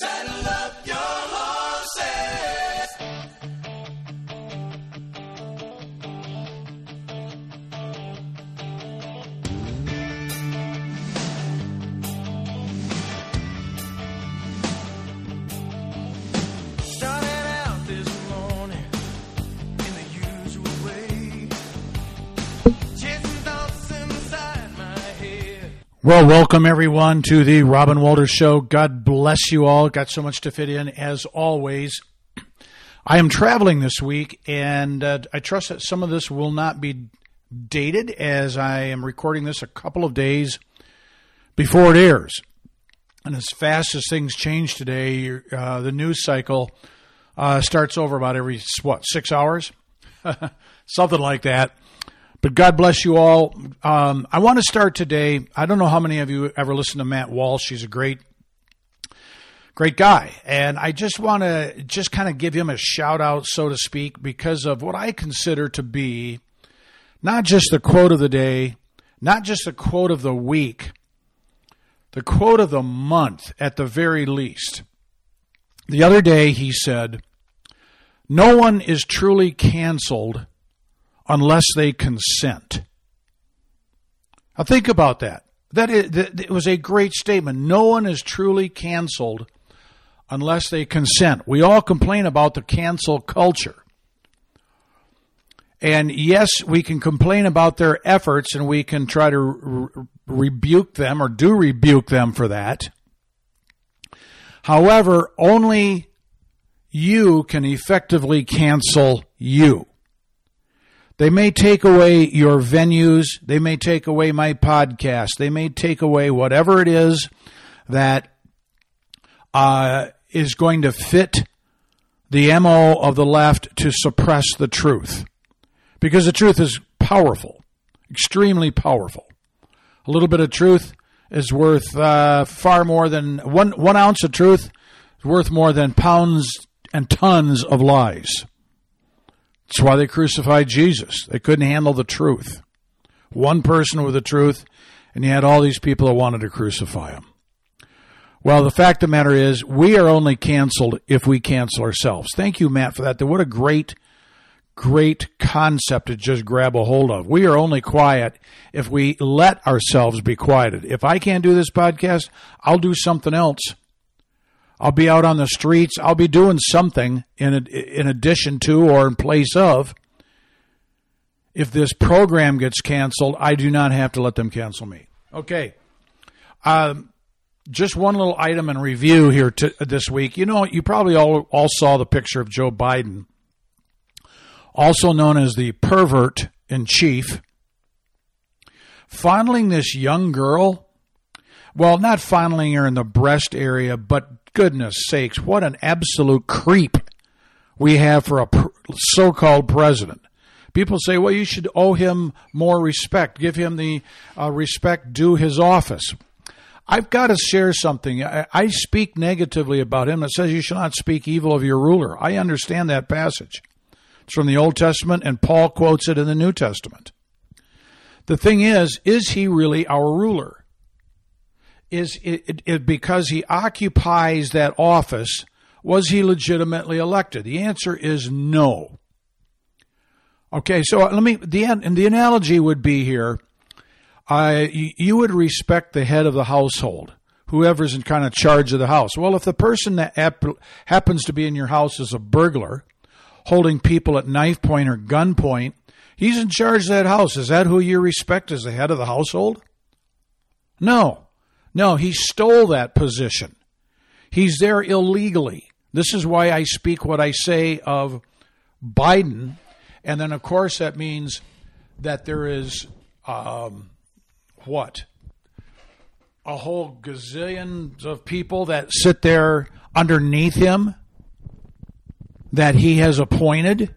Saddle up Well, welcome everyone to the Robin Walters Show. God bless you all. Got so much to fit in as always. I am traveling this week, and uh, I trust that some of this will not be dated as I am recording this a couple of days before it airs. And as fast as things change today, uh, the news cycle uh, starts over about every, what, six hours? Something like that. But God bless you all. Um, I want to start today. I don't know how many of you ever listen to Matt Walsh. He's a great, great guy. And I just want to just kind of give him a shout out, so to speak, because of what I consider to be not just the quote of the day, not just the quote of the week, the quote of the month at the very least. The other day he said, No one is truly canceled unless they consent. Now think about that. That is, that it was a great statement. No one is truly canceled unless they consent. We all complain about the cancel culture. And yes, we can complain about their efforts and we can try to re- rebuke them or do rebuke them for that. However, only you can effectively cancel you. They may take away your venues. They may take away my podcast. They may take away whatever it is that uh, is going to fit the MO of the left to suppress the truth. Because the truth is powerful, extremely powerful. A little bit of truth is worth uh, far more than one, one ounce of truth is worth more than pounds and tons of lies. That's why they crucified Jesus. They couldn't handle the truth. One person with the truth, and you had all these people that wanted to crucify him. Well, the fact of the matter is, we are only canceled if we cancel ourselves. Thank you, Matt, for that. What a great, great concept to just grab a hold of. We are only quiet if we let ourselves be quieted. If I can't do this podcast, I'll do something else. I'll be out on the streets. I'll be doing something in in addition to or in place of. If this program gets canceled, I do not have to let them cancel me. Okay. Um, just one little item in review here to, this week. You know, you probably all all saw the picture of Joe Biden, also known as the pervert in chief, fondling this young girl. Well, not fondling her in the breast area, but goodness sakes, what an absolute creep we have for a so called president. People say, well, you should owe him more respect, give him the uh, respect due his office. I've got to share something. I, I speak negatively about him. It says you shall not speak evil of your ruler. I understand that passage. It's from the Old Testament, and Paul quotes it in the New Testament. The thing is, is he really our ruler? Is it, it, because he occupies that office? Was he legitimately elected? The answer is no. Okay, so let me the and the analogy would be here. Uh, you, would respect the head of the household, whoever's in kind of charge of the house. Well, if the person that hap- happens to be in your house is a burglar, holding people at knife point or gun point, he's in charge of that house. Is that who you respect as the head of the household? No. No, he stole that position. He's there illegally. This is why I speak what I say of Biden. And then, of course, that means that there is um, what? A whole gazillion of people that sit there underneath him that he has appointed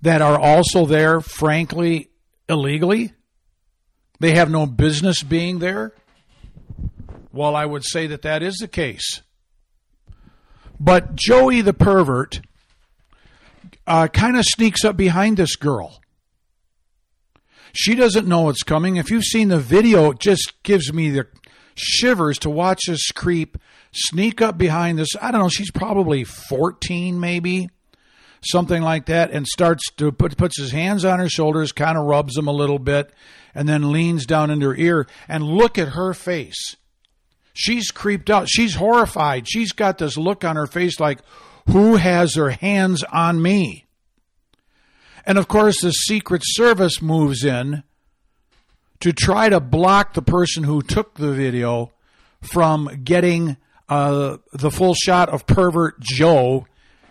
that are also there, frankly, illegally. They have no business being there. Well, I would say that that is the case. But Joey the pervert uh, kind of sneaks up behind this girl. She doesn't know it's coming. If you've seen the video, it just gives me the shivers to watch this creep sneak up behind this. I don't know, she's probably 14 maybe, something like that, and starts to put, puts his hands on her shoulders, kind of rubs them a little bit, and then leans down into her ear. And look at her face. She's creeped out. She's horrified. She's got this look on her face like, who has their hands on me? And of course, the Secret Service moves in to try to block the person who took the video from getting uh, the full shot of pervert Joe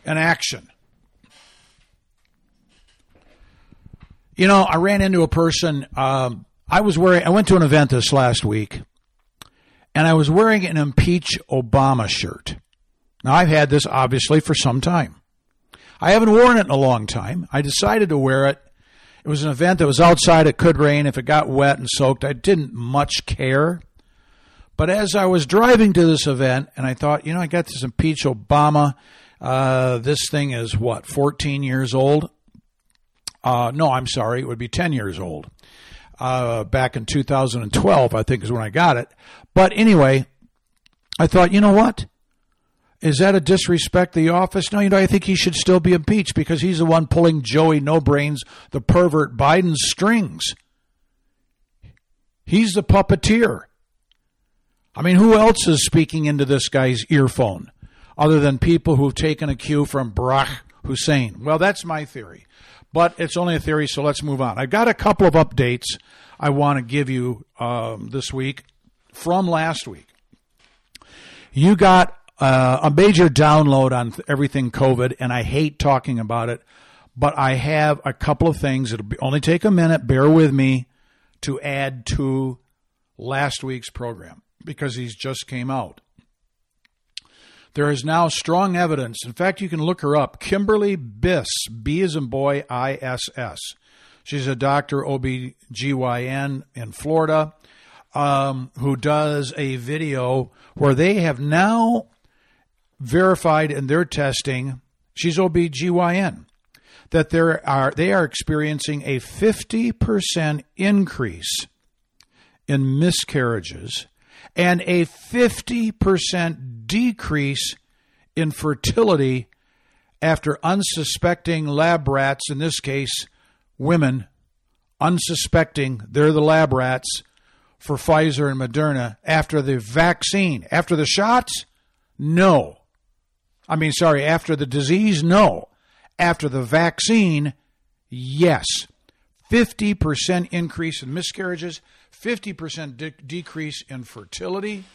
in action. You know, I ran into a person. Um, I was wearing. I went to an event this last week, and I was wearing an impeach Obama shirt. Now I've had this obviously for some time. I haven't worn it in a long time. I decided to wear it. It was an event that was outside. It could rain. If it got wet and soaked, I didn't much care. But as I was driving to this event, and I thought, you know, I got this impeach Obama. Uh, this thing is what, 14 years old? Uh, no, I'm sorry, it would be 10 years old. Uh, back in 2012, I think is when I got it. But anyway, I thought, you know what? Is that a disrespect the office? No, you know, I think he should still be impeached because he's the one pulling Joey No Brains, the pervert Biden's strings. He's the puppeteer. I mean, who else is speaking into this guy's earphone other than people who've taken a cue from Barack Hussein? Well, that's my theory, but it's only a theory, so let's move on. I've got a couple of updates I want to give you um, this week from last week. You got uh, a major download on everything COVID, and I hate talking about it, but I have a couple of things. It'll be, only take a minute. Bear with me to add to last week's program because these just came out. There is now strong evidence. In fact, you can look her up. Kimberly Biss, B is in boy, I S S. She's a doctor, OBGYN in Florida, um, who does a video where they have now verified in their testing, she's OBGYN, that there are they are experiencing a 50% increase in miscarriages and a 50% decrease in fertility after unsuspecting lab rats, in this case, women, unsuspecting they're the lab rats for Pfizer and Moderna after the vaccine. After the shots, no. I mean, sorry, after the disease, no. After the vaccine, yes. 50% increase in miscarriages, 50% de- decrease in fertility.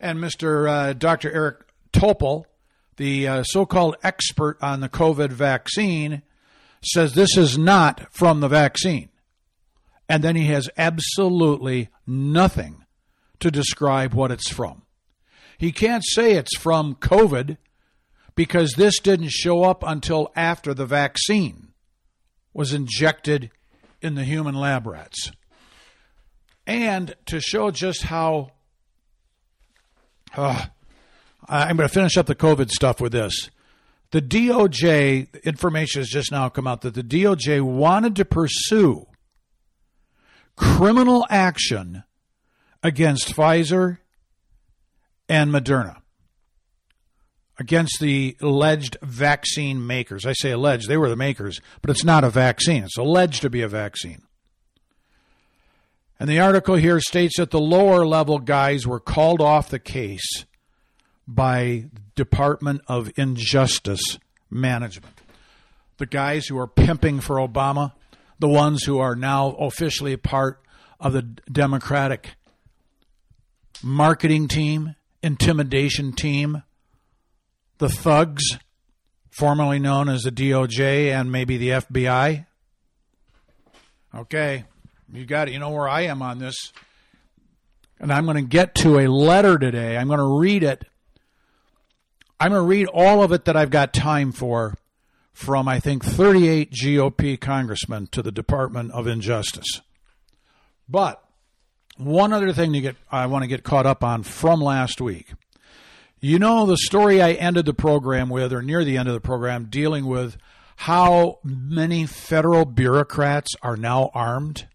And Mr. Uh, Dr. Eric Topol, the uh, so called expert on the COVID vaccine, says this is not from the vaccine. And then he has absolutely nothing to describe what it's from. He can't say it's from COVID because this didn't show up until after the vaccine was injected in the human lab rats. And to show just how. Uh, I'm going to finish up the COVID stuff with this. The DOJ, information has just now come out that the DOJ wanted to pursue criminal action against Pfizer and Moderna against the alleged vaccine makers. I say alleged, they were the makers, but it's not a vaccine. It's alleged to be a vaccine. And the article here states that the lower level guys were called off the case by Department of Injustice Management. The guys who are pimping for Obama, the ones who are now officially part of the Democratic marketing team, intimidation team, the thugs, formerly known as the DOJ and maybe the FBI. Okay, you got it. You know where I am on this. And I'm going to get to a letter today. I'm going to read it. I'm going to read all of it that I've got time for from, I think, 38 GOP congressmen to the Department of Injustice. But one other thing to get, I want to get caught up on from last week. You know, the story I ended the program with, or near the end of the program, dealing with how many federal bureaucrats are now armed.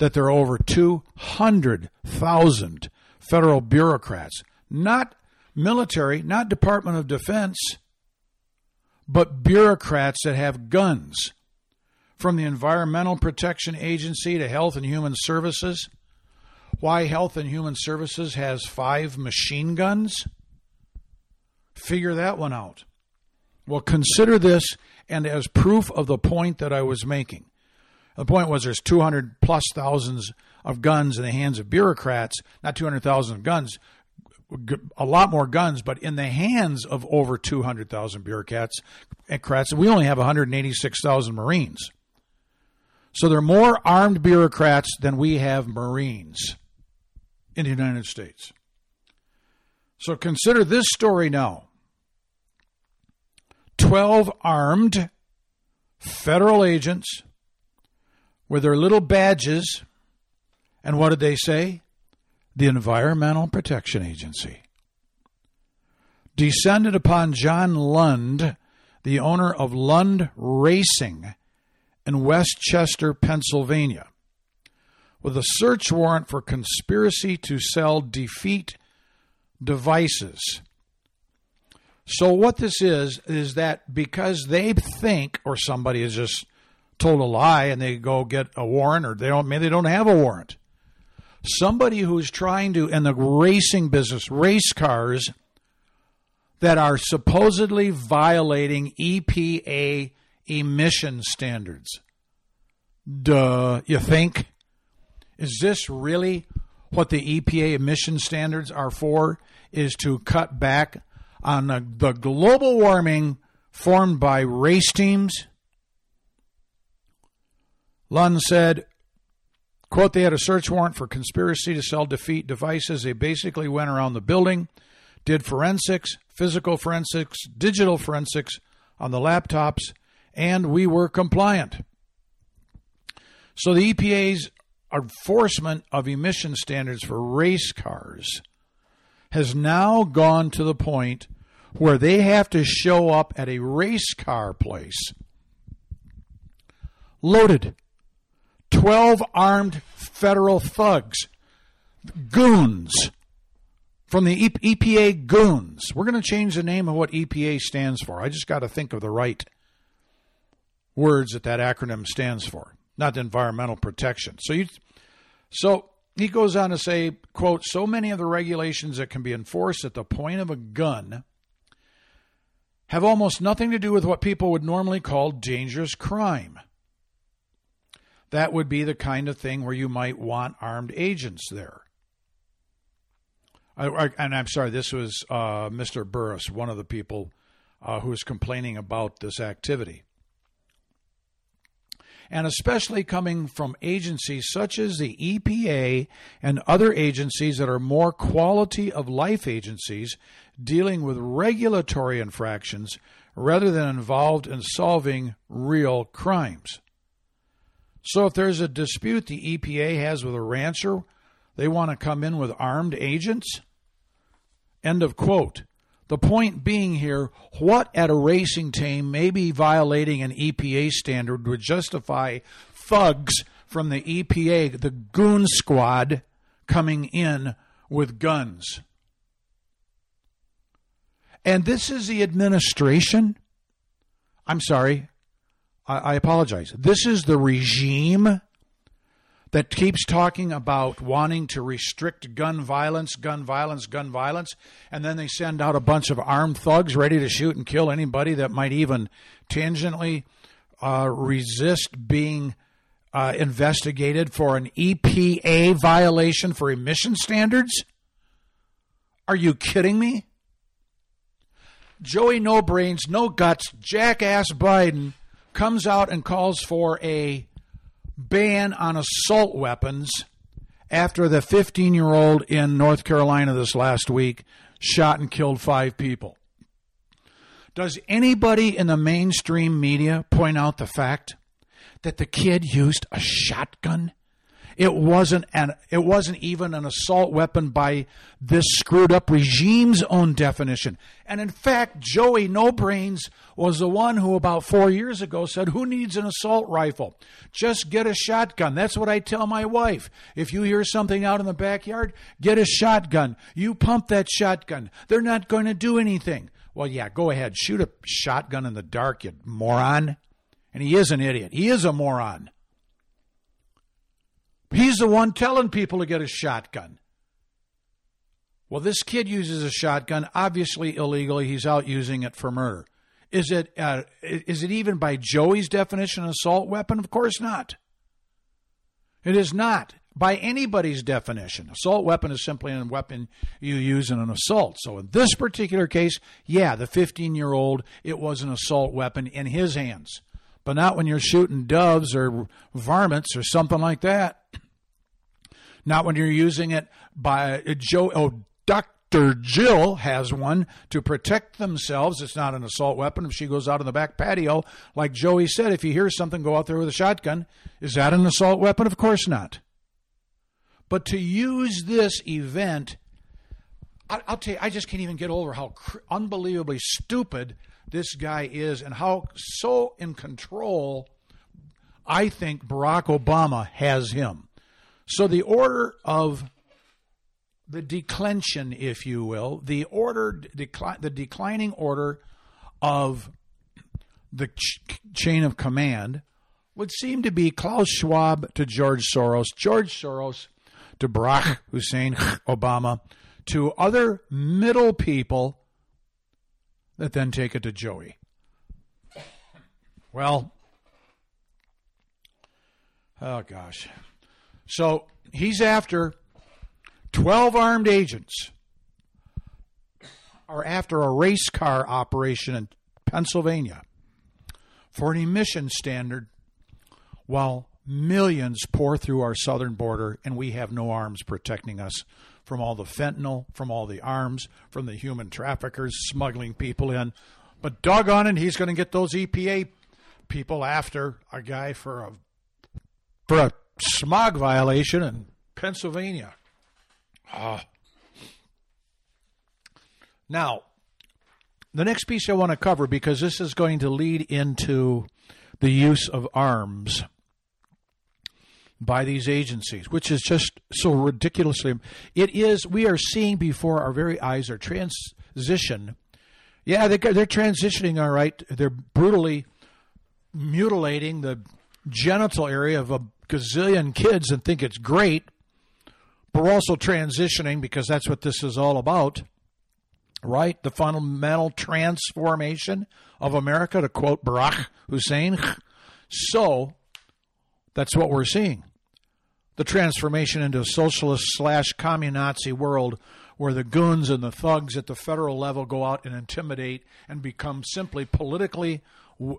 That there are over 200,000 federal bureaucrats, not military, not Department of Defense, but bureaucrats that have guns, from the Environmental Protection Agency to Health and Human Services. Why Health and Human Services has five machine guns? Figure that one out. Well, consider this and as proof of the point that I was making. The point was there's 200 plus thousands of guns in the hands of bureaucrats, not 200,000 guns, a lot more guns, but in the hands of over 200,000 bureaucrats, we only have 186,000 Marines. So there are more armed bureaucrats than we have Marines in the United States. So consider this story now 12 armed federal agents with their little badges. And what did they say? The Environmental Protection Agency descended upon John Lund, the owner of Lund Racing in West Chester, Pennsylvania, with a search warrant for conspiracy to sell defeat devices. So, what this is, is that because they think, or somebody is just told a lie and they go get a warrant, or they don't, maybe they don't have a warrant. Somebody who's trying to, in the racing business, race cars that are supposedly violating EPA emission standards. Duh, you think? Is this really what the EPA emission standards are for? Is to cut back on the, the global warming formed by race teams? Lund said, quote, they had a search warrant for conspiracy to sell defeat devices. They basically went around the building, did forensics, physical forensics, digital forensics on the laptops, and we were compliant. So the EPA's enforcement of emission standards for race cars has now gone to the point where they have to show up at a race car place loaded 12 armed federal thugs goons from the EPA goons. We're going to change the name of what EPA stands for. I just got to think of the right words that that acronym stands for, not the environmental protection. So you, so he goes on to say, quote, so many of the regulations that can be enforced at the point of a gun have almost nothing to do with what people would normally call dangerous crime. That would be the kind of thing where you might want armed agents there. I, I, and I'm sorry, this was uh, Mr. Burris, one of the people uh, complaining about this activity and especially coming from agencies such as the EPA and other agencies that are more quality of life agencies dealing with regulatory infractions rather than involved in solving real crimes. So, if there's a dispute the EPA has with a rancher, they want to come in with armed agents? End of quote. The point being here, what at a racing team may be violating an EPA standard would justify thugs from the EPA, the goon squad, coming in with guns. And this is the administration. I'm sorry. I, I apologize. This is the regime that keeps talking about wanting to restrict gun violence, gun violence, gun violence, and then they send out a bunch of armed thugs ready to shoot and kill anybody that might even tangentially uh, resist being uh, investigated for an EPA violation for emission standards? Are you kidding me? Joey No Brains, No Guts, Jackass Biden comes out and calls for a ban on assault weapons after the 15 year old in North Carolina this last week shot and killed five people. Does anybody in the mainstream media point out the fact that the kid used a shotgun It wasn't an it wasn't even an assault weapon by this screwed up regime's own definition. And in fact, Joey No Brains was the one who about 4 years ago said, "Who needs an assault rifle? Just get a shotgun." That's what I tell my wife. If you hear something out in the backyard, get a shotgun. You pump that shotgun. They're not going to do anything. Well, yeah, go ahead. Shoot a shotgun in the dark, you moron. And he is an idiot. He is a moron. He's the one telling people to get a shotgun. Well, this kid uses a shotgun, obviously illegally. He's out using it for murder. Is it uh, is it even by Joey's definition an assault weapon? Of course not. It is not by anybody's definition. Assault weapon is simply a weapon you use in an assault. So in this particular case, yeah, the 15 year old, it was an assault weapon in his hands, but not when you're shooting doves or varmints or something like that. Not when you're using it by uh, Joe. Oh, Dr. Jill has one to protect themselves. It's not an assault weapon. If she goes out in the back patio, like Joey said, if you hear something, go out there with a shotgun. Is that an assault weapon? Of course not. But to use this event, I, will tell you, I just can't even get over how cr- unbelievably stupid this guy is and how so in control I think Barack Obama has him. So the order of the declension, if you will, the order, decli- the declining order of the ch- chain of command would seem to be Klaus Schwab to George Soros, George Soros to Barack Hussein Obama, to other middle people that then take it to Joey. Well, oh gosh. So he's after 12 armed agents are after a race car operation in Pennsylvania for an emission standard while millions pour through our southern border and we have no arms protecting us from all the fentanyl, from all the arms, from the human traffickers smuggling people in. But doggone it, he's going to get those EPA people after a guy for a for a smog violation in Pennsylvania. Ah. Now, the next piece I want to cover because this is going to lead into the use of arms by these agencies, which is just so ridiculously. It is, we are seeing before our very eyes our transition. Yeah, they, they're transitioning, all right. They're brutally mutilating the genital area of a gazillion kids and think it's great. But we're also transitioning because that's what this is all about, right? The fundamental transformation of America, to quote Barack Hussein. So that's what we're seeing. The transformation into a socialist slash communazi world where the goons and the thugs at the federal level go out and intimidate and become simply politically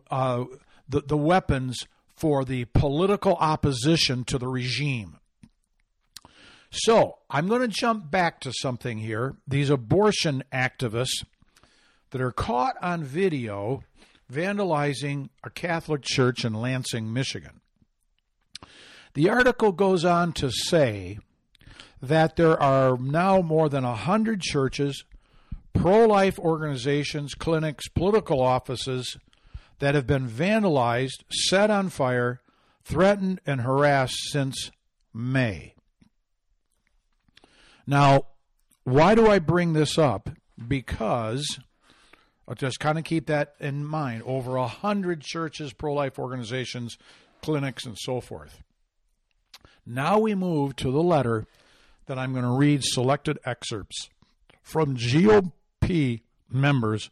uh, the, the weapons for the political opposition to the regime. So I'm going to jump back to something here. These abortion activists that are caught on video vandalizing a Catholic church in Lansing, Michigan. The article goes on to say that there are now more than 100 churches, pro life organizations, clinics, political offices, that have been vandalized, set on fire, threatened, and harassed since May. Now, why do I bring this up? Because I'll just kind of keep that in mind. Over a hundred churches, pro life organizations, clinics, and so forth. Now we move to the letter that I'm going to read selected excerpts from GOP members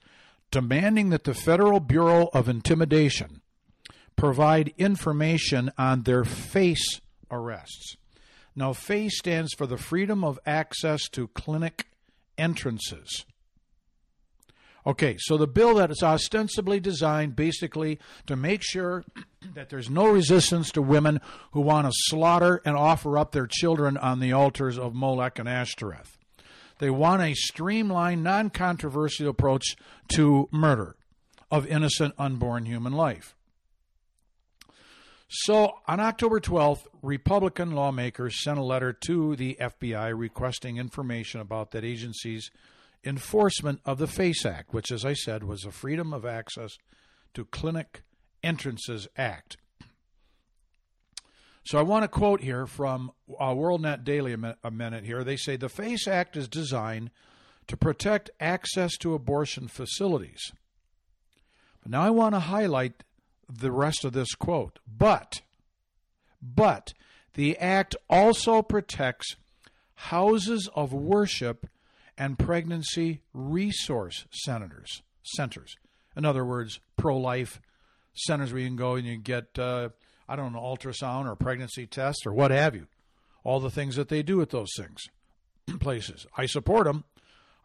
demanding that the Federal Bureau of Intimidation provide information on their FACE arrests. Now, FACE stands for the Freedom of Access to Clinic Entrances. Okay, so the bill that is ostensibly designed basically to make sure that there's no resistance to women who want to slaughter and offer up their children on the altars of Molech and Ashtoreth. They want a streamlined, non controversial approach to murder of innocent unborn human life. So on October 12th, Republican lawmakers sent a letter to the FBI requesting information about that agency's enforcement of the FACE Act, which, as I said, was the Freedom of Access to Clinic Entrances Act. So I want to quote here from uh, WorldNet Daily a, mi- a minute here. They say the FACE Act is designed to protect access to abortion facilities. But now I want to highlight the rest of this quote. But, but the act also protects houses of worship and pregnancy resource centers. Centers. In other words, pro-life centers where you can go and you get, uh, I don't know, ultrasound or pregnancy test or what have you. All the things that they do at those things, places. I support them.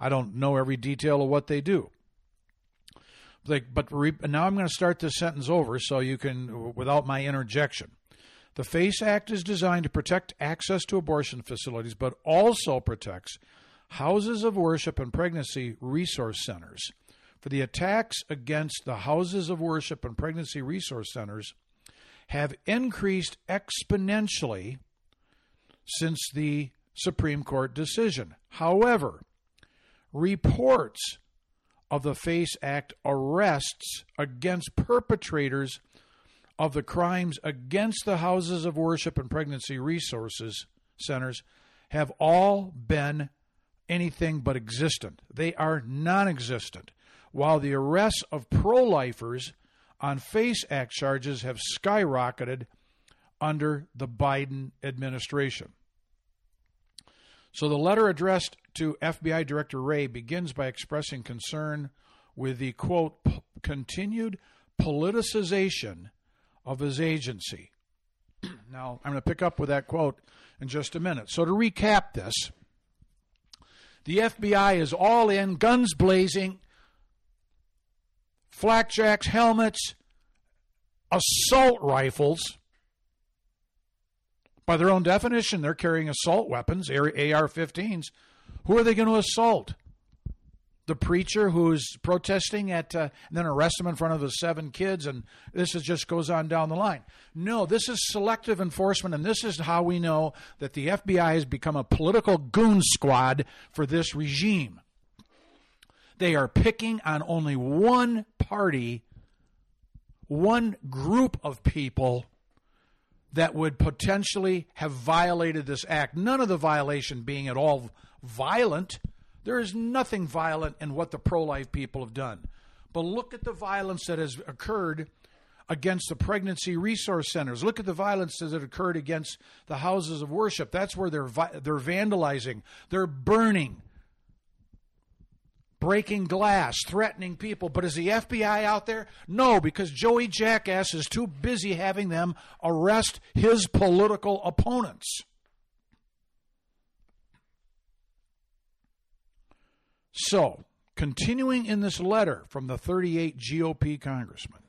I don't know every detail of what they do. Like, but re, now I'm going to start this sentence over so you can, without my interjection. The FACE Act is designed to protect access to abortion facilities, but also protects houses of worship and pregnancy resource centers. For the attacks against the houses of worship and pregnancy resource centers have increased exponentially since the Supreme Court decision. However, reports of the FACE Act arrests against perpetrators of the crimes against the houses of worship and pregnancy resources centers have all been anything but existent. They are non existent. While the arrests of pro lifers on FACE Act charges have skyrocketed under the Biden administration. So the letter addressed to FBI Director Wray begins by expressing concern with the quote continued politicization of his agency. now, I'm going to pick up with that quote in just a minute. So to recap this, the FBI is all in, guns blazing, flakjacks, helmets, assault rifles. By their own definition, they're carrying assault weapons, AR 15s. Who are they going to assault? The preacher who's protesting at, uh, and then arrest him in front of the seven kids, and this is just goes on down the line. No, this is selective enforcement, and this is how we know that the FBI has become a political goon squad for this regime. They are picking on only one party, one group of people that would potentially have violated this act. None of the violation being at all violent. There is nothing violent in what the pro life people have done. But look at the violence that has occurred against the pregnancy resource centers. Look at the violence that occurred against the houses of worship. That's where they're they're vandalizing, they're burning, breaking glass, threatening people. But is the FBI out there? No, because Joey Jackass is too busy having them arrest his political opponents. So, continuing in this letter from the 38 GOP congressman,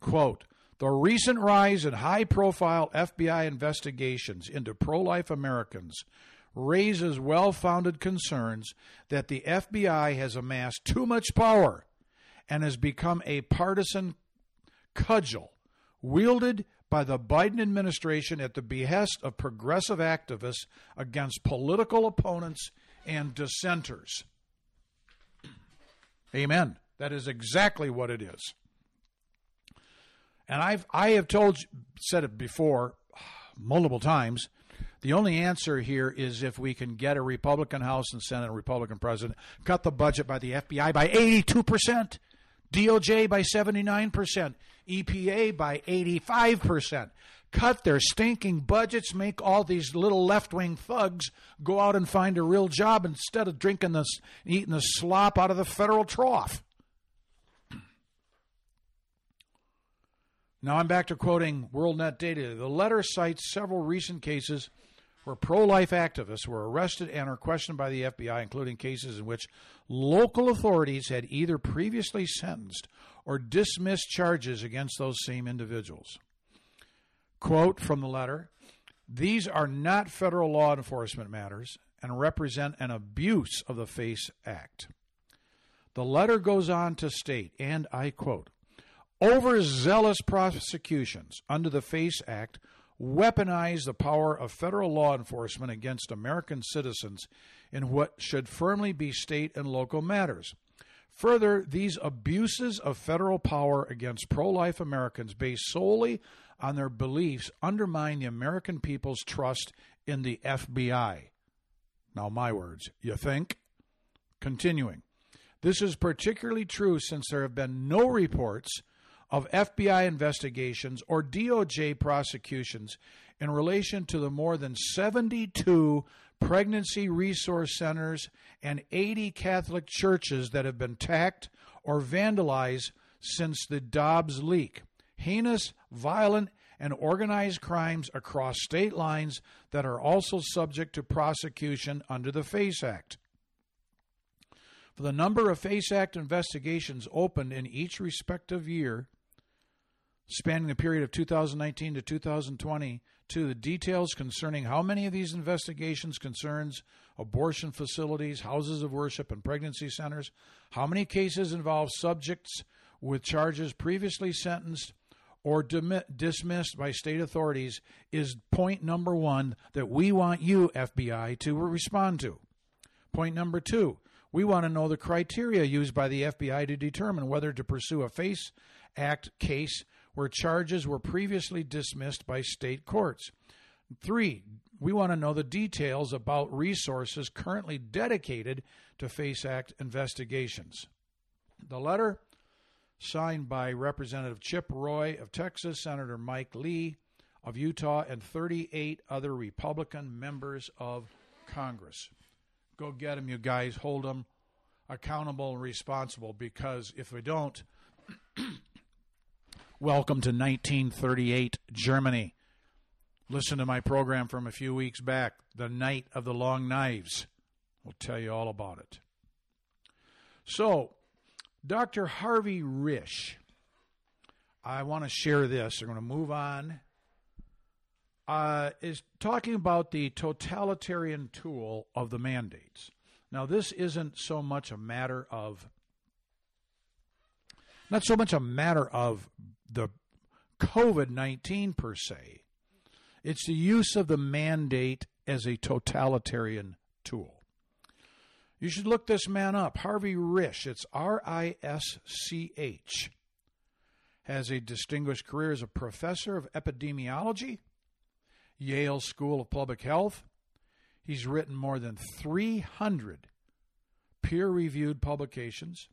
quote, the recent rise in high profile FBI investigations into pro life Americans raises well founded concerns that the FBI has amassed too much power and has become a partisan cudgel wielded by the Biden administration at the behest of progressive activists against political opponents and dissenters. Amen. That is exactly what it is. And I've I have told said it before multiple times. The only answer here is if we can get a Republican House and Senate, a Republican president, cut the budget by the FBI by 82%, DOJ by 79%, EPA by 85%. Cut their stinking budgets, make all these little left wing thugs go out and find a real job instead of drinking the, eating the slop out of the federal trough. Now I'm back to quoting WorldNet Daily. The letter cites several recent cases where pro life activists were arrested and are questioned by the FBI, including cases in which local authorities had either previously sentenced or dismissed charges against those same individuals. Quote from the letter These are not federal law enforcement matters and represent an abuse of the FACE Act. The letter goes on to state, and I quote, Overzealous prosecutions under the FACE Act weaponize the power of federal law enforcement against American citizens in what should firmly be state and local matters. Further, these abuses of federal power against pro life Americans based solely on their beliefs undermine the American people's trust in the FBI. Now, my words, you think? Continuing. This is particularly true since there have been no reports of FBI investigations or DOJ prosecutions in relation to the more than 72 pregnancy resource centers and 80 Catholic churches that have been tacked or vandalized since the Dobbs leak. Heinous, violent, and organized crimes across state lines that are also subject to prosecution under the FACE Act. For the number of FACE Act investigations opened in each respective year, spanning the period of 2019 to 2020 to the details concerning how many of these investigations concerns abortion facilities houses of worship and pregnancy centers how many cases involve subjects with charges previously sentenced or dismissed by state authorities is point number one that we want you fbi to respond to. Point number two, we want to know the criteria used by the FBI to determine whether to pursue a FACE Act case where charges were previously dismissed by state courts. Three, we want to know the details about resources currently dedicated to FACE Act investigations. The letter, signed by Representative Chip Roy of Texas, Senator Mike Lee of Utah, and 38 other Republican members of Congress. Go get them, you guys. Hold them accountable and responsible because if we don't, welcome to 1938 Germany. Listen to my program from a few weeks back, The Night of the Long Knives. We'll tell you all about it. So, Dr. Harvey Risch, I want to share this. We're going to move on. Uh, is talking about the totalitarian tool of the mandates. Now, this isn't so much a matter of not so much a matter of the COVID 19 per se, it's the use of the mandate as a totalitarian tool. You should look this man up, Harvey Risch. It's R I S C H. Has a distinguished career as a professor of epidemiology, Yale School of Public Health. He's written more than 300 peer reviewed publications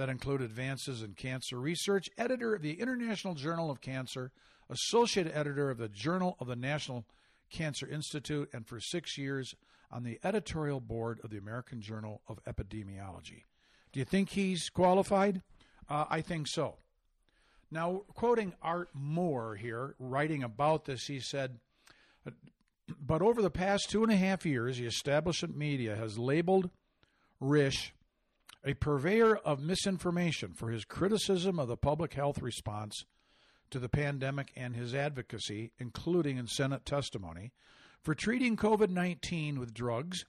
that include advances in cancer research, editor of the International Journal of Cancer, associate editor of the Journal of the National Cancer Institute, and for six years on the editorial board of the American Journal of Epidemiology. Do you think he's qualified? Uh, I think so. Now, quoting Art Moore here, writing about this, he said, But over the past two and a half years, the establishment media has labeled Risch a purveyor of misinformation for his criticism of the public health response to the pandemic and his advocacy, including in Senate testimony, for treating COVID 19 with drugs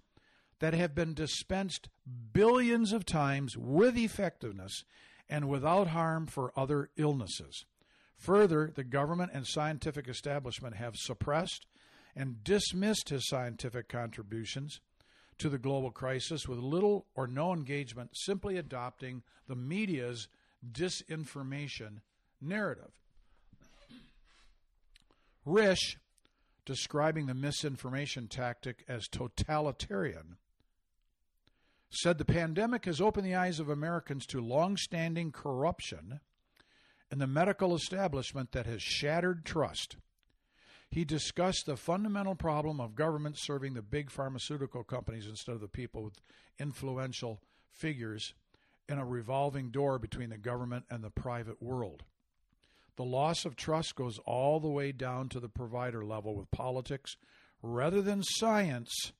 that have been dispensed billions of times with effectiveness and without harm for other illnesses. Further, the government and scientific establishment have suppressed and dismissed his scientific contributions to the global crisis with little or no engagement, simply adopting the media's disinformation narrative. Risch, describing the misinformation tactic as totalitarian, said the pandemic has opened the eyes of Americans to long-standing corruption in the medical establishment that has shattered trust. He discussed the fundamental problem of government serving the big pharmaceutical companies instead of the people with influential figures in a revolving door between the government and the private world. The loss of trust goes all the way down to the provider level with politics rather than science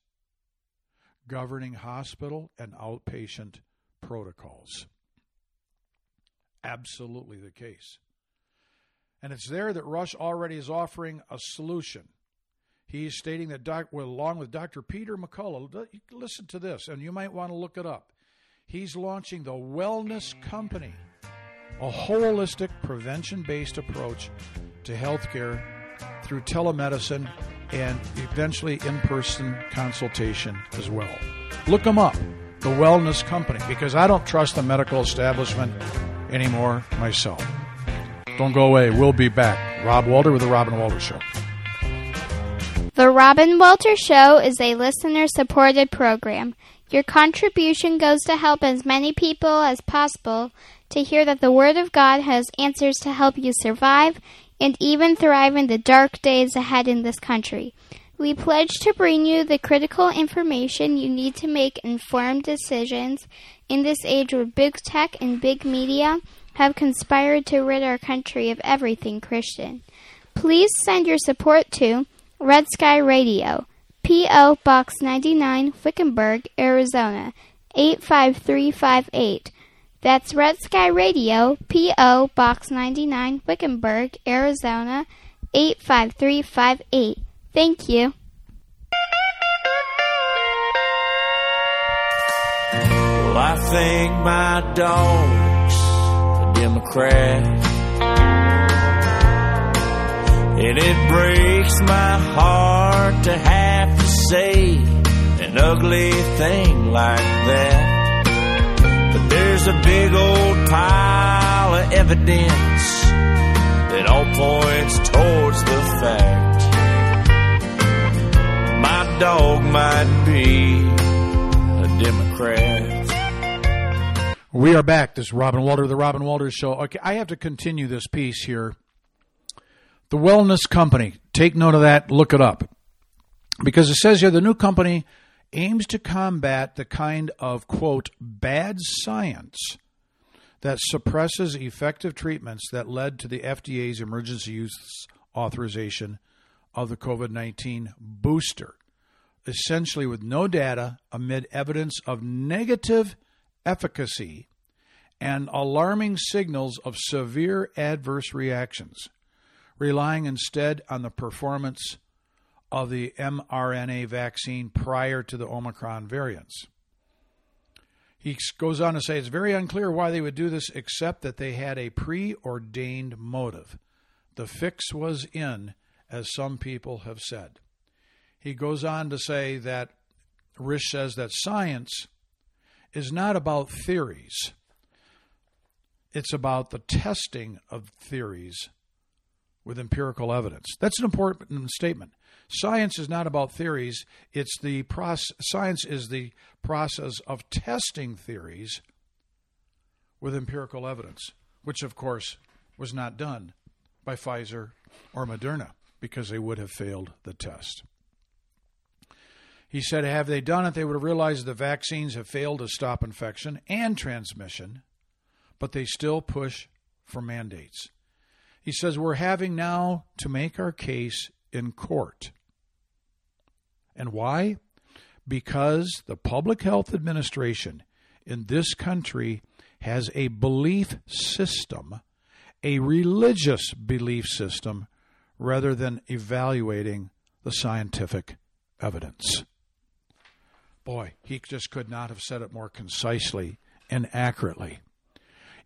governing hospital and outpatient protocols. Absolutely the case. And it's there that Risch already is offering a solution. He's stating that, doc, well, along with Dr. Peter McCullough, listen to this, and you might want to look it up. He's launching the Wellness Company a holistic prevention based approach to healthcare through telemedicine and eventually in person consultation as well. Look them up, The Wellness Company, because I don't trust the medical establishment anymore myself. Don't go away. We'll be back. Rob Walter with The Robin Walter Show. The Robin Walter Show is a listener supported program. Your contribution goes to help as many people as possible to hear that the Word of God has answers to help you survive and even thrive in the dark days ahead in this country. We pledge to bring you the critical information you need to make informed decisions in this age where big tech and big media have conspired to rid our country of everything Christian. Please send your support to Red Sky Radio, P.O. Box 99, Wickenburg, Arizona 85358. That's Red Sky Radio, P.O. Box 99, Wickenburg, Arizona 85358. Thank you. Well, I think my dog's Democrat. And it breaks my heart to have to say an ugly thing like that. But there's a big old pile of evidence that all points towards the fact my dog might be a Democrat. We are back. This is Robin Walter, the Robin Walters Show. Okay, I have to continue this piece here. The Wellness Company. Take note of that. Look it up. Because it says here the new company aims to combat the kind of, quote, bad science that suppresses effective treatments that led to the FDA's emergency use authorization of the COVID 19 booster, essentially with no data amid evidence of negative efficacy and alarming signals of severe adverse reactions, relying instead on the performance of the mRNA vaccine prior to the Omicron variants. He goes on to say it's very unclear why they would do this except that they had a preordained motive. The fix was in, as some people have said. He goes on to say that Risch says that science is not about theories, it's about the testing of theories with empirical evidence. That's an important statement. Science is not about theories, it's the process science is the process of testing theories with empirical evidence, which of course was not done by Pfizer or Moderna because they would have failed the test. He said, have they done it, they would have realized the vaccines have failed to stop infection and transmission, but they still push for mandates. He says, We're having now to make our case in court. And why? Because the Public Health Administration in this country has a belief system, a religious belief system, rather than evaluating the scientific evidence. Boy, he just could not have said it more concisely and accurately.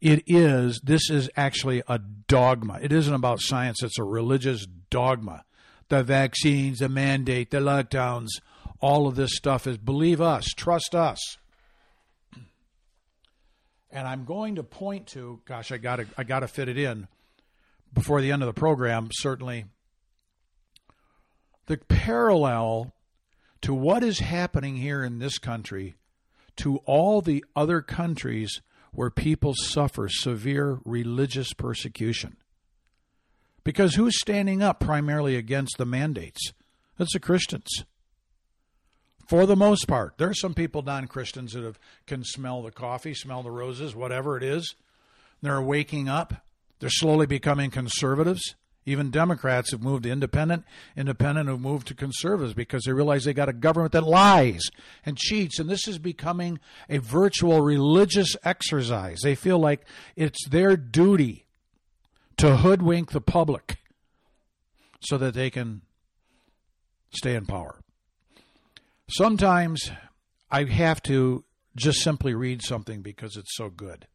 It is, this is actually a dogma. It isn't about science, it's a religious dogma. The vaccines, the mandate, the lockdowns, all of this stuff is believe us, trust us. And I'm going to point to, gosh, I got to I got to fit it in before the end of the program, certainly the parallel to what is happening here in this country to all the other countries where people suffer severe religious persecution. Because who's standing up primarily against the mandates? It's the Christians. For the most part, there are some people, non Christians, that have, can smell the coffee, smell the roses, whatever it is. They're waking up. They're slowly becoming conservatives. Even Democrats have moved to independent, independent have moved to conservatives because they realize they got a government that lies and cheats. And this is becoming a virtual religious exercise. They feel like it's their duty to hoodwink the public so that they can stay in power. Sometimes I have to just simply read something because it's so good.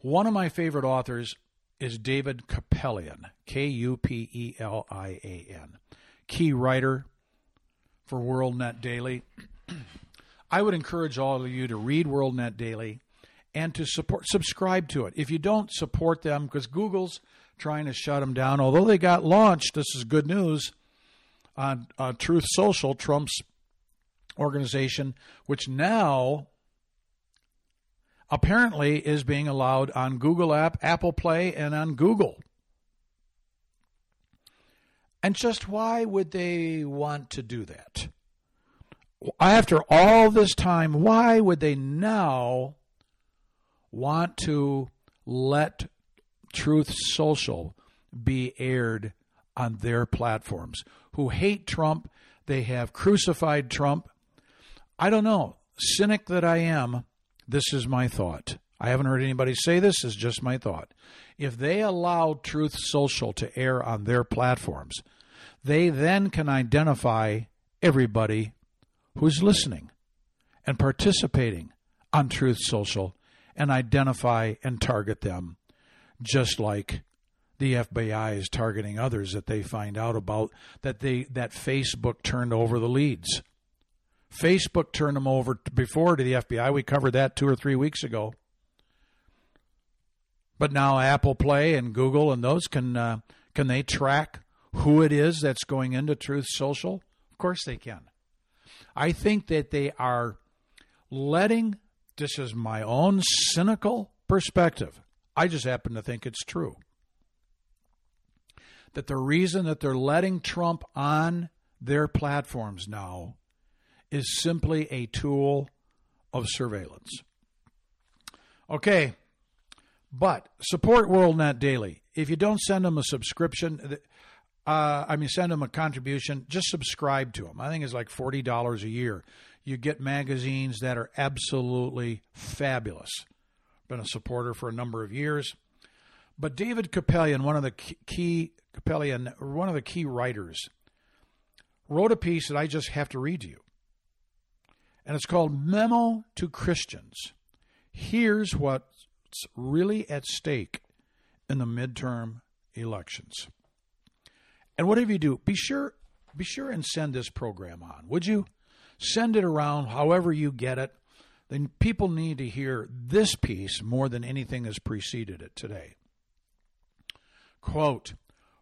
One of my favorite authors is David Kupelian, K U P E L I A N, key writer for WorldNet Daily. I would encourage all of you to read WorldNet Daily and to support subscribe to it. If you don't support them because Google's trying to shut them down, although they got launched, this is good news on uh, Truth Social, Trump's organization, which now apparently is being allowed on Google app, Apple Play, and on Google. And just why would they want to do that? After all this time, why would they now want to let Truth Social be aired on their platforms? Who hate Trump, they have crucified Trump. I don't know. Cynic that I am, this is my thought. I haven't heard anybody say this, is just my thought. If they allow Truth Social to air on their platforms, they then can identify everybody who's listening and participating on Truth Social and identify and target them just like the FBI is targeting others that they find out about that they that Facebook turned over the leads. Facebook turned them over before to the FBI. We covered that two or three weeks ago. But now Apple Play and Google and those can uh, can they track who it is that's going into Truth Social? Of course they can. I think that they are letting this is my own cynical perspective. I just happen to think it's true. That the reason that they're letting Trump on their platforms now is simply a tool of surveillance. Okay, but support WorldNet Daily. If you don't send them a subscription, uh, I mean, send them a contribution, just subscribe to them. I think it's like $40 a year. You get magazines that are absolutely fabulous. Been a supporter for a number of years. But David Kupelian, one of the key Kupelian, one of the key writers, wrote a piece that I just have to read to you and it's called Memo to Christians. Here's what's really at stake in the midterm elections. And whatever you do, be sure be sure and send this program on. Would you? Send it around however you get it. Then people need to hear this piece more than anything has preceded it today. Quote,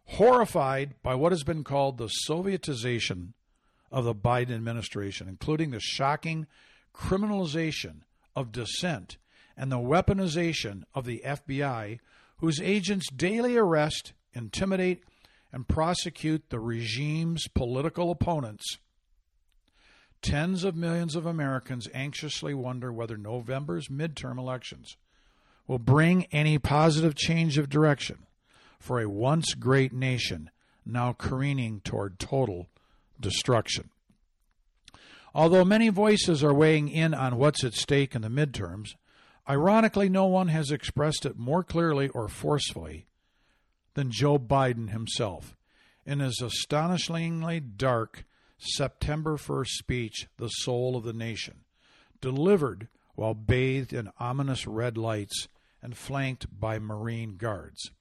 horrified by what has been called the Sovietization of the Biden administration, including the shocking criminalization of dissent and the weaponization of the FBI, whose agents daily arrest, intimidate, and prosecute the regime's political opponents. Tens of millions of Americans anxiously wonder whether November's midterm elections will bring any positive change of direction for a once great nation now careening toward total destruction. Although many voices are weighing in on what's at stake in the midterms, ironically, no one has expressed it more clearly or forcefully than Joe Biden himself in his astonishingly dark September 1st speech, The Soul of the Nation, delivered while bathed in ominous red lights and flanked by Marine guards.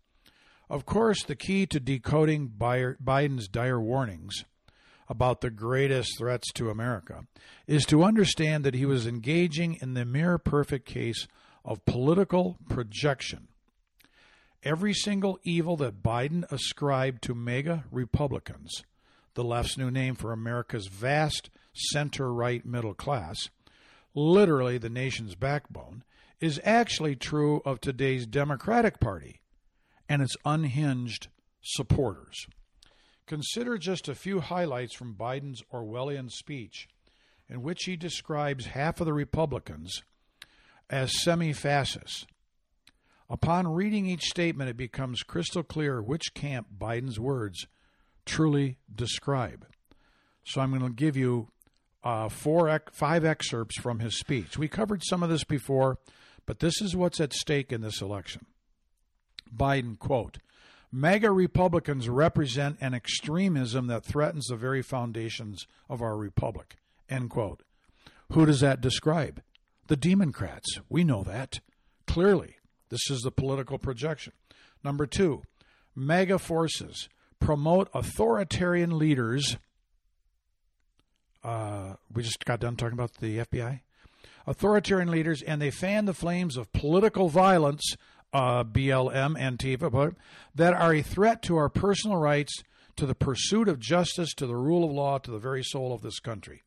Of course, the key to decoding Biden's dire warnings about the greatest threats to America is to understand that he was engaging in the mere perfect case of political projection. Every single evil that Biden ascribed to MAGA Republicans, the left's new name for America's vast center right middle class, literally the nation's backbone, is actually true of today's Democratic Party and its unhinged supporters. Consider just a few highlights from Biden's Orwellian speech, in which he describes half of the Republicans as semi fascists. Upon reading each statement, it becomes crystal clear which camp Biden's words truly describe. So I'm going to give you uh, four, five excerpts from his speech. We covered some of this before, but this is what's at stake in this election. Biden, quote, MAGA Republicans represent an extremism that threatens the very foundations of our republic. End quote. Who does that describe? The Democrats. We know that. Clearly, This is the political projection. Number two, MAGA forces promote authoritarian leaders. Uh, we just got done talking about the FBI. Authoritarian leaders, and they fan the flames of political violence, uh, BLM, Antifa, that are a threat to our personal rights, to the pursuit of justice, to the rule of law, to the very soul of this country.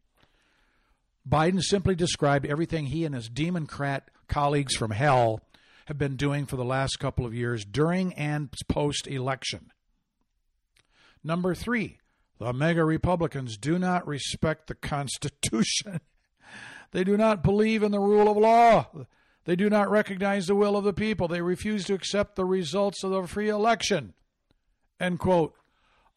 Biden simply described everything he and his Democrat colleagues from hell have been doing for the last couple of years during and post election. Number three, the MAGA Republicans do not respect the Constitution. they do not believe in the rule of law. They do not recognize the will of the people. They refuse to accept the results of the free election. End quote.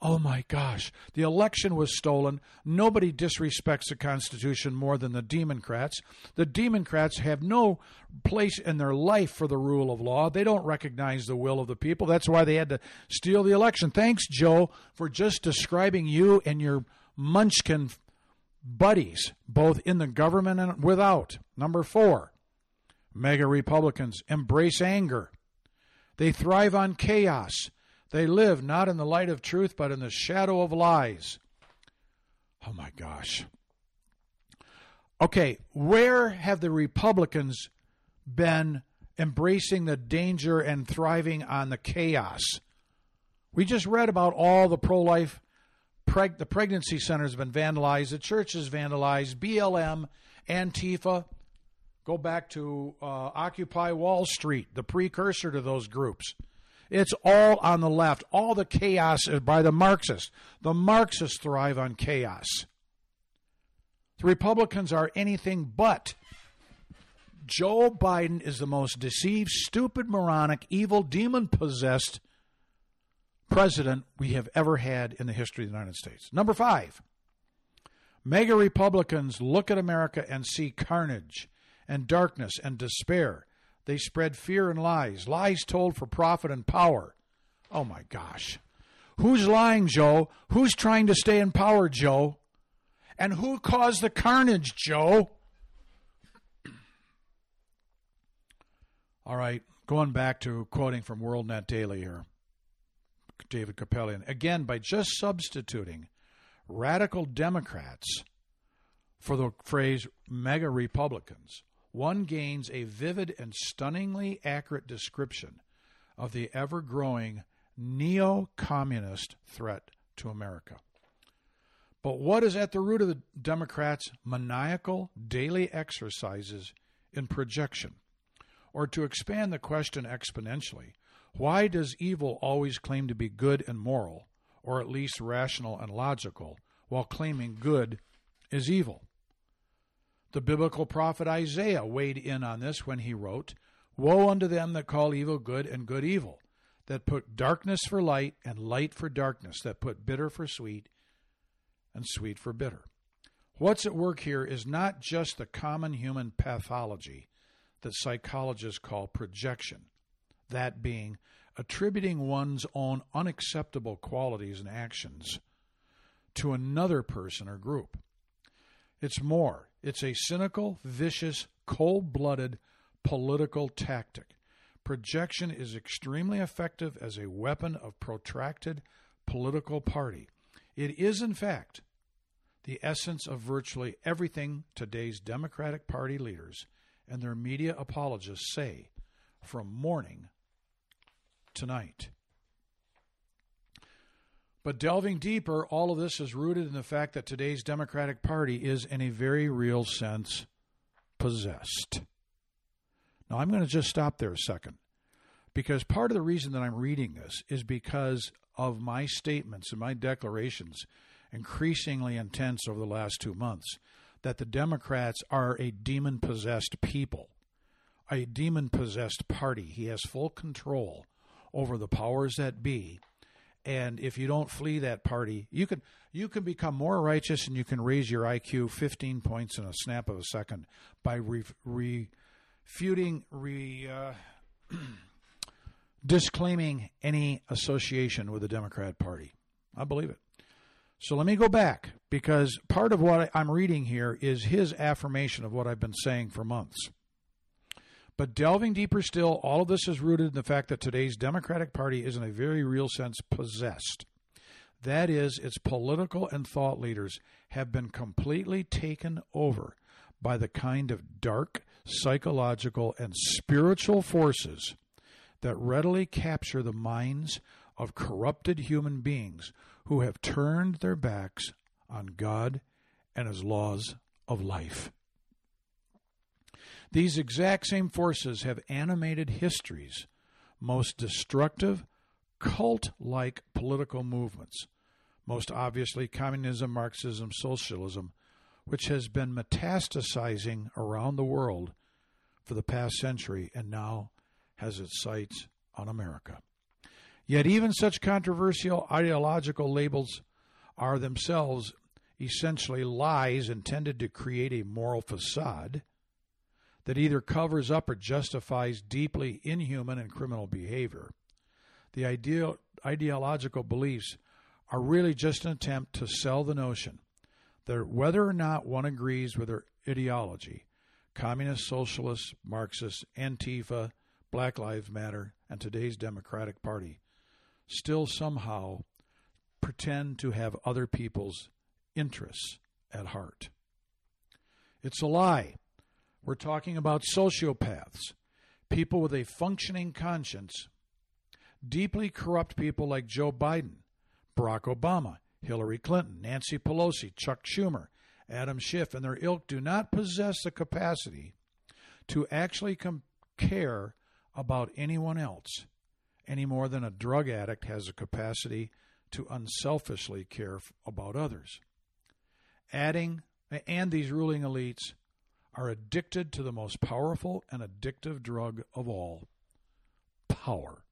Oh my gosh, the election was stolen. Nobody disrespects the Constitution more than the Democrats. The Democrats have no place in their life for the rule of law. They don't recognize the will of the people. That's why they had to steal the election. Thanks, Joe, for just describing you and your munchkin buddies, both in the government and without. Number four, MAGA Republicans embrace anger. They thrive on chaos. They live not in the light of truth, but in the shadow of lies. Oh my gosh. Okay, where have the Republicans been embracing the danger and thriving on the chaos? We just read about all the pro life, preg- the pregnancy centers have been vandalized, the churches vandalized, BLM, Antifa. Go back to uh, Occupy Wall Street, the precursor to those groups. It's all on the left. All the chaos is by the Marxists. The Marxists thrive on chaos. The Republicans are anything but. Joe Biden is the most deceived, stupid, moronic, evil, demon possessed president we have ever had in the history of the United States. Number five, MAGA Republicans look at America and see carnage and darkness and despair they spread fear and lies, lies told for profit and power. Oh my gosh. Who's lying, Joe? Who's trying to stay in power, Joe? And who caused the carnage, Joe? All right, going back to quoting from WorldNet Daily here, David Kupelian. Again, by just substituting radical Democrats for the phrase MAGA Republicans, one gains a vivid and stunningly accurate description of the ever growing neo communist threat to America. But what is at the root of the Democrats' maniacal daily exercises in projection? Or to expand the question exponentially, why does evil always claim to be good and moral, or at least rational and logical, while claiming good is evil? The biblical prophet Isaiah weighed in on this when he wrote, Woe unto them that call evil good and good evil, that put darkness for light and light for darkness, that put bitter for sweet and sweet for bitter. What's at work here is not just the common human pathology that psychologists call projection, that being attributing one's own unacceptable qualities and actions to another person or group. It's more. It's a cynical, vicious, cold blooded political tactic. Projection is extremely effective as a weapon of protracted political party. It is, in fact, the essence of virtually everything today's Democratic Party leaders and their media apologists say from morning to night. But delving deeper, all of this is rooted in the fact that today's Democratic Party is, in a very real sense, possessed. Now, I'm going to just stop there a second because part of the reason that I'm reading this is because of my statements and my declarations, increasingly intense over the last two months, that the Democrats are a demon possessed people, a demon possessed party. He has full control over the powers that be and if you don't flee that party, you can you can become more righteous and you can raise your IQ 15 points in a snap of a second by re, refuting, re, uh, disclaiming any association with the Democrat Party. I believe it. So let me go back because part of what I'm reading here is his affirmation of what I've been saying for months. But delving deeper still, all of this is rooted in the fact that today's Democratic Party is in a very real sense possessed. That is, its political and thought leaders have been completely taken over by the kind of dark psychological and spiritual forces that readily capture the minds of corrupted human beings who have turned their backs on God and his laws of life. These exact same forces have animated history's most destructive, cult like political movements, most obviously communism, Marxism, socialism, which has been metastasizing around the world for the past century and now has its sights on America. Yet, even such controversial ideological labels are themselves essentially lies intended to create a moral facade that either covers up or justifies deeply inhuman and criminal behavior. The ideal, ideological beliefs are really just an attempt to sell the notion that whether or not one agrees with their ideology, communist, socialist, Marxist, Antifa, Black Lives Matter, and today's Democratic Party still somehow pretend to have other people's interests at heart. It's a lie. We're talking about sociopaths, people with a functioning conscience, deeply corrupt people like Joe Biden, Barack Obama, Hillary Clinton, Nancy Pelosi, Chuck Schumer, Adam Schiff, and their ilk do not possess the capacity to actually com- care about anyone else any more than a drug addict has a capacity to unselfishly care about others. Adding and these ruling elites are addicted to the most powerful and addictive drug of all power.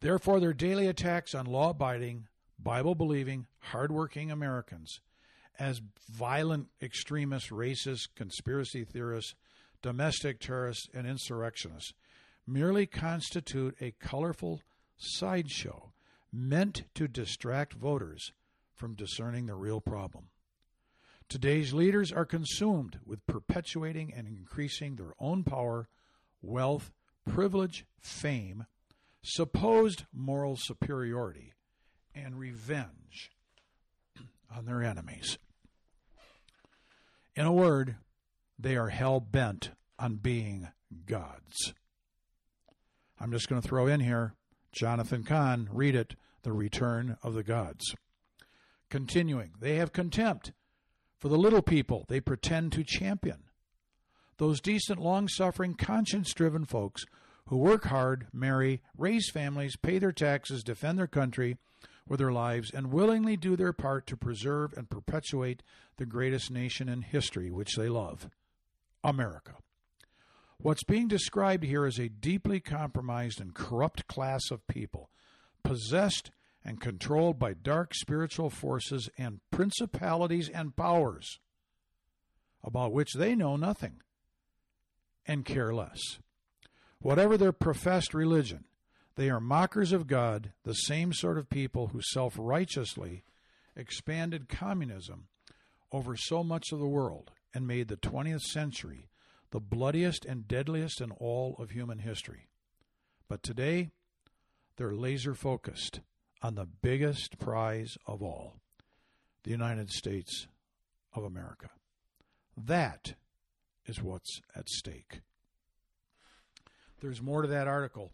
Therefore, their daily attacks on law abiding, Bible believing, hardworking Americans as violent extremists, racists, conspiracy theorists, domestic terrorists, and insurrectionists merely constitute a colorful sideshow meant to distract voters from discerning the real problem. Today's leaders are consumed with perpetuating and increasing their own power, wealth, privilege, fame, supposed moral superiority, and revenge on their enemies. In a word, they are hell bent on being gods. I'm just going to throw in here Jonathan Cahn, read it, The Return of the Gods. Continuing, they have contempt for the little people they pretend to champion. Those decent, long suffering, conscience driven folks who work hard, marry, raise families, pay their taxes, defend their country with their lives, and willingly do their part to preserve and perpetuate the greatest nation in history, which they love America. What's being described here is a deeply compromised and corrupt class of people, possessed and controlled by dark spiritual forces and principalities and powers about which they know nothing and care less. Whatever their professed religion, they are mockers of God, the same sort of people who self righteously expanded communism over so much of the world and made the 20th century the bloodiest and deadliest in all of human history. But today, they're laser focused on the biggest prize of all the United States of America. That is what's at stake. There's more to that article.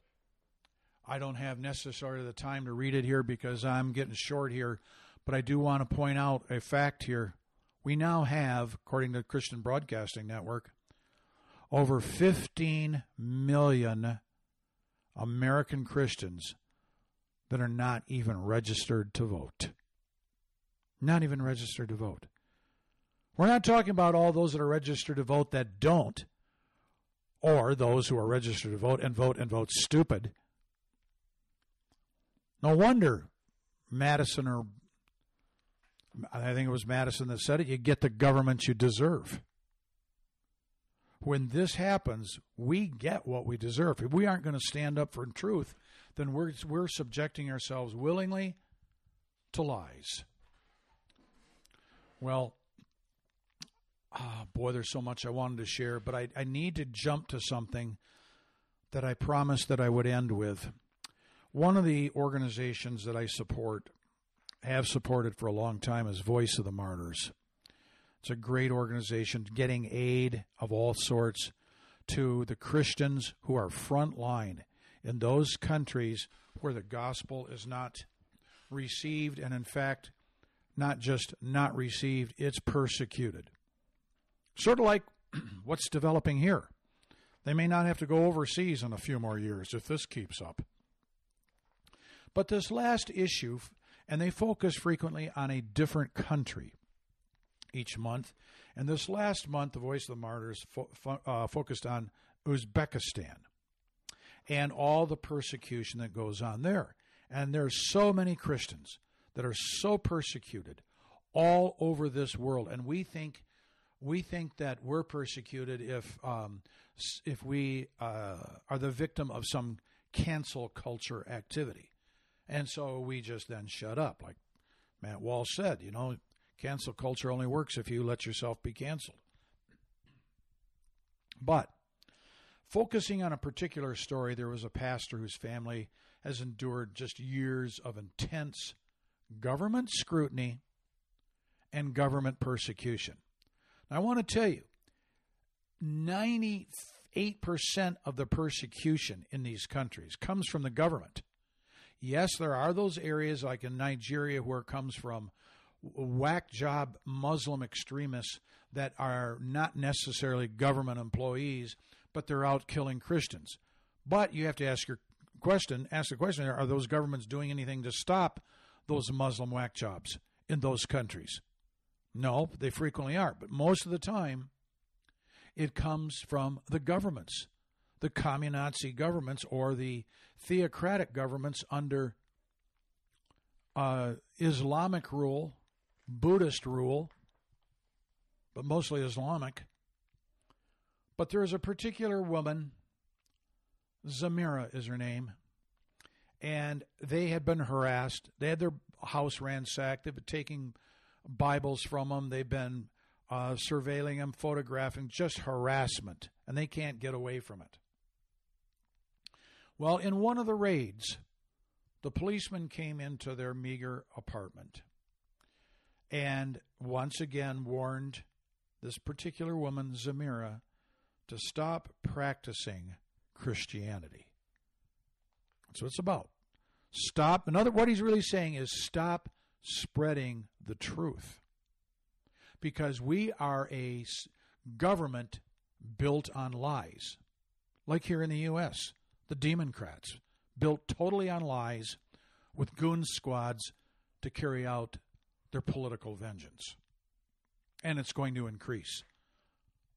I don't have necessarily the time to read it here because I'm getting short here, but I do want to point out a fact here. We now have, according to Christian Broadcasting Network, over 15 million American Christians that are not even registered to vote. Not even registered to vote. We're not talking about all those that are registered to vote that don't, or those who are registered to vote and vote and vote stupid. No wonder Madison or I think it was Madison that said it, you get the government you deserve when this happens, we get what we deserve. If we aren't going to stand up for truth, then we're, we're subjecting ourselves willingly to lies. Well, oh, boy, there's so much I wanted to share, but I, I need to jump to something that I promised that I would end with. One of the organizations that I support, have supported for a long time, is Voice of the Martyrs. It's a great organization getting aid of all sorts to the Christians who are frontline in those countries where the gospel is not received, and in fact, not just not received, it's persecuted. Sort of like what's developing here. They may not have to go overseas in a few more years if this keeps up. But this last issue, and they focus frequently on a different country each month. And this last month, the Voice of the Martyrs fo- fo- uh, focused on Uzbekistan and all the persecution that goes on there. And there's so many Christians that are so persecuted all over this world, and we think we think that we're persecuted if um, if we uh, are the victim of some cancel culture activity, and so we just then shut up, like Matt Walsh said. You know, cancel culture only works if you let yourself be canceled. But Focusing on a particular story, there was a pastor whose family has endured just years of intense government scrutiny and government persecution. Now, I want to tell you 98% of the persecution in these countries comes from the government. Yes, there are those areas like in Nigeria where it comes from whack job Muslim extremists that are not necessarily government employees, but they're out killing Christians. But you have to ask your question, ask the question, are those governments doing anything to stop those Muslim whack jobs in those countries? No, they frequently are. But most of the time, it comes from the governments, the communazi governments or the theocratic governments under uh, Islamic rule Buddhist rule, but mostly Islamic. But there is a particular woman, Zamira is her name, and they had been harassed. They had their house ransacked. They've been taking Bibles from them. They've been uh, surveilling them, photographing, just harassment, and they can't get away from it. Well, in one of the raids, the policeman came into their meager apartment and once again warned this particular woman, Zamira, to stop practicing Christianity. That's what it's about. Stop. Another, what he's really saying is stop spreading the truth. Because we are a government built on lies. Like here in the U.S., the Democrats, built totally on lies with goon squads to carry out their political vengeance. And it's going to increase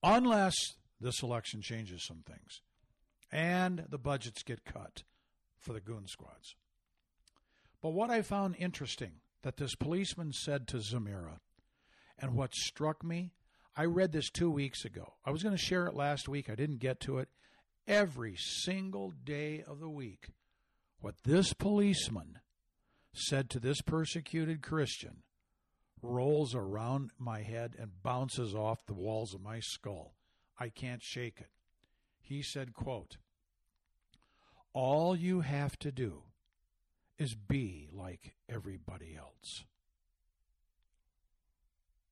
unless this election changes some things and the budgets get cut for the goon squads. But what I found interesting that this policeman said to Zamira, and what struck me, I read this two weeks ago. I was going to share it last week. I didn't get to it. Every single day of the week, what this policeman said to this persecuted Christian rolls around my head and bounces off the walls of my skull. I can't shake it. He said, quote, All you have to do is be like everybody else.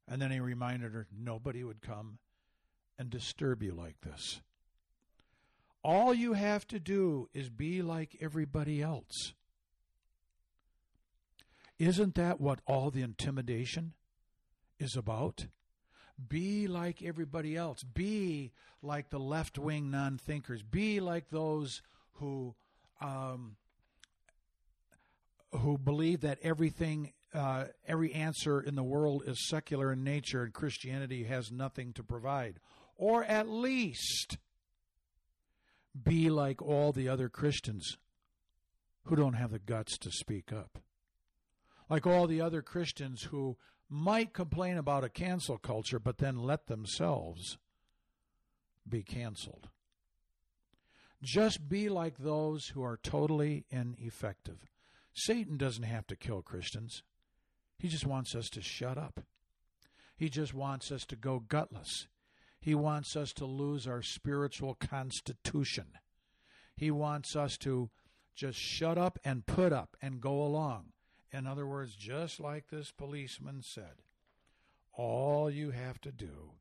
And then he reminded her nobody would come and disturb you like this. All you have to do is be like everybody else. Isn't that what all the intimidation is about? Be like everybody else. Be like the left wing non thinkers. Be like those who um, who believe that everything, uh, every answer in the world is secular in nature and Christianity has nothing to provide. Or at least be like all the other Christians who don't have the guts to speak up like all the other Christians who might complain about a cancel culture, but then let themselves be canceled. Just be like those who are totally ineffective. Satan doesn't have to kill Christians, he just wants us to shut up. He just wants us to go gutless. He wants us to lose our spiritual constitution. He wants us to just shut up and put up and go along. In other words, just like this policeman said, all you have to do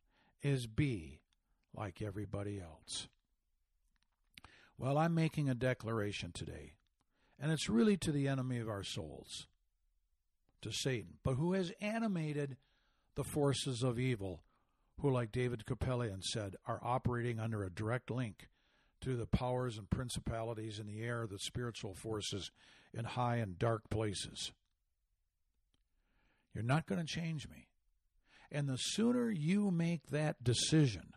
is be like everybody else. Well, I'm making a declaration today, and it's really to the enemy of our souls, to Satan, but who has animated the forces of evil, who, like David Kupelian said, are operating under a direct link to the powers and principalities in the air, the spiritual forces in high and dark places. You're not going to change me. And the sooner you make that decision,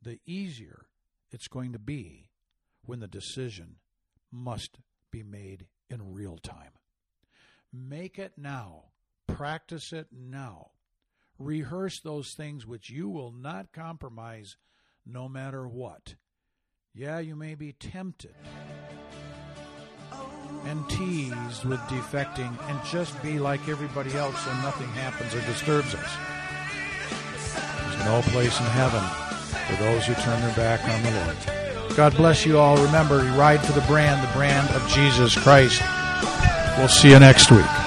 the easier it's going to be when the decision must be made in real time. Make it now. Practice it now. Rehearse those things which you will not compromise no matter what. Yeah, you may be tempted and teased with defecting and just be like everybody else so nothing happens or disturbs us. There's no place in heaven for those who turn their back on the Lord. God bless you all. Remember, ride for the brand, the brand of Jesus Christ. We'll see you next week.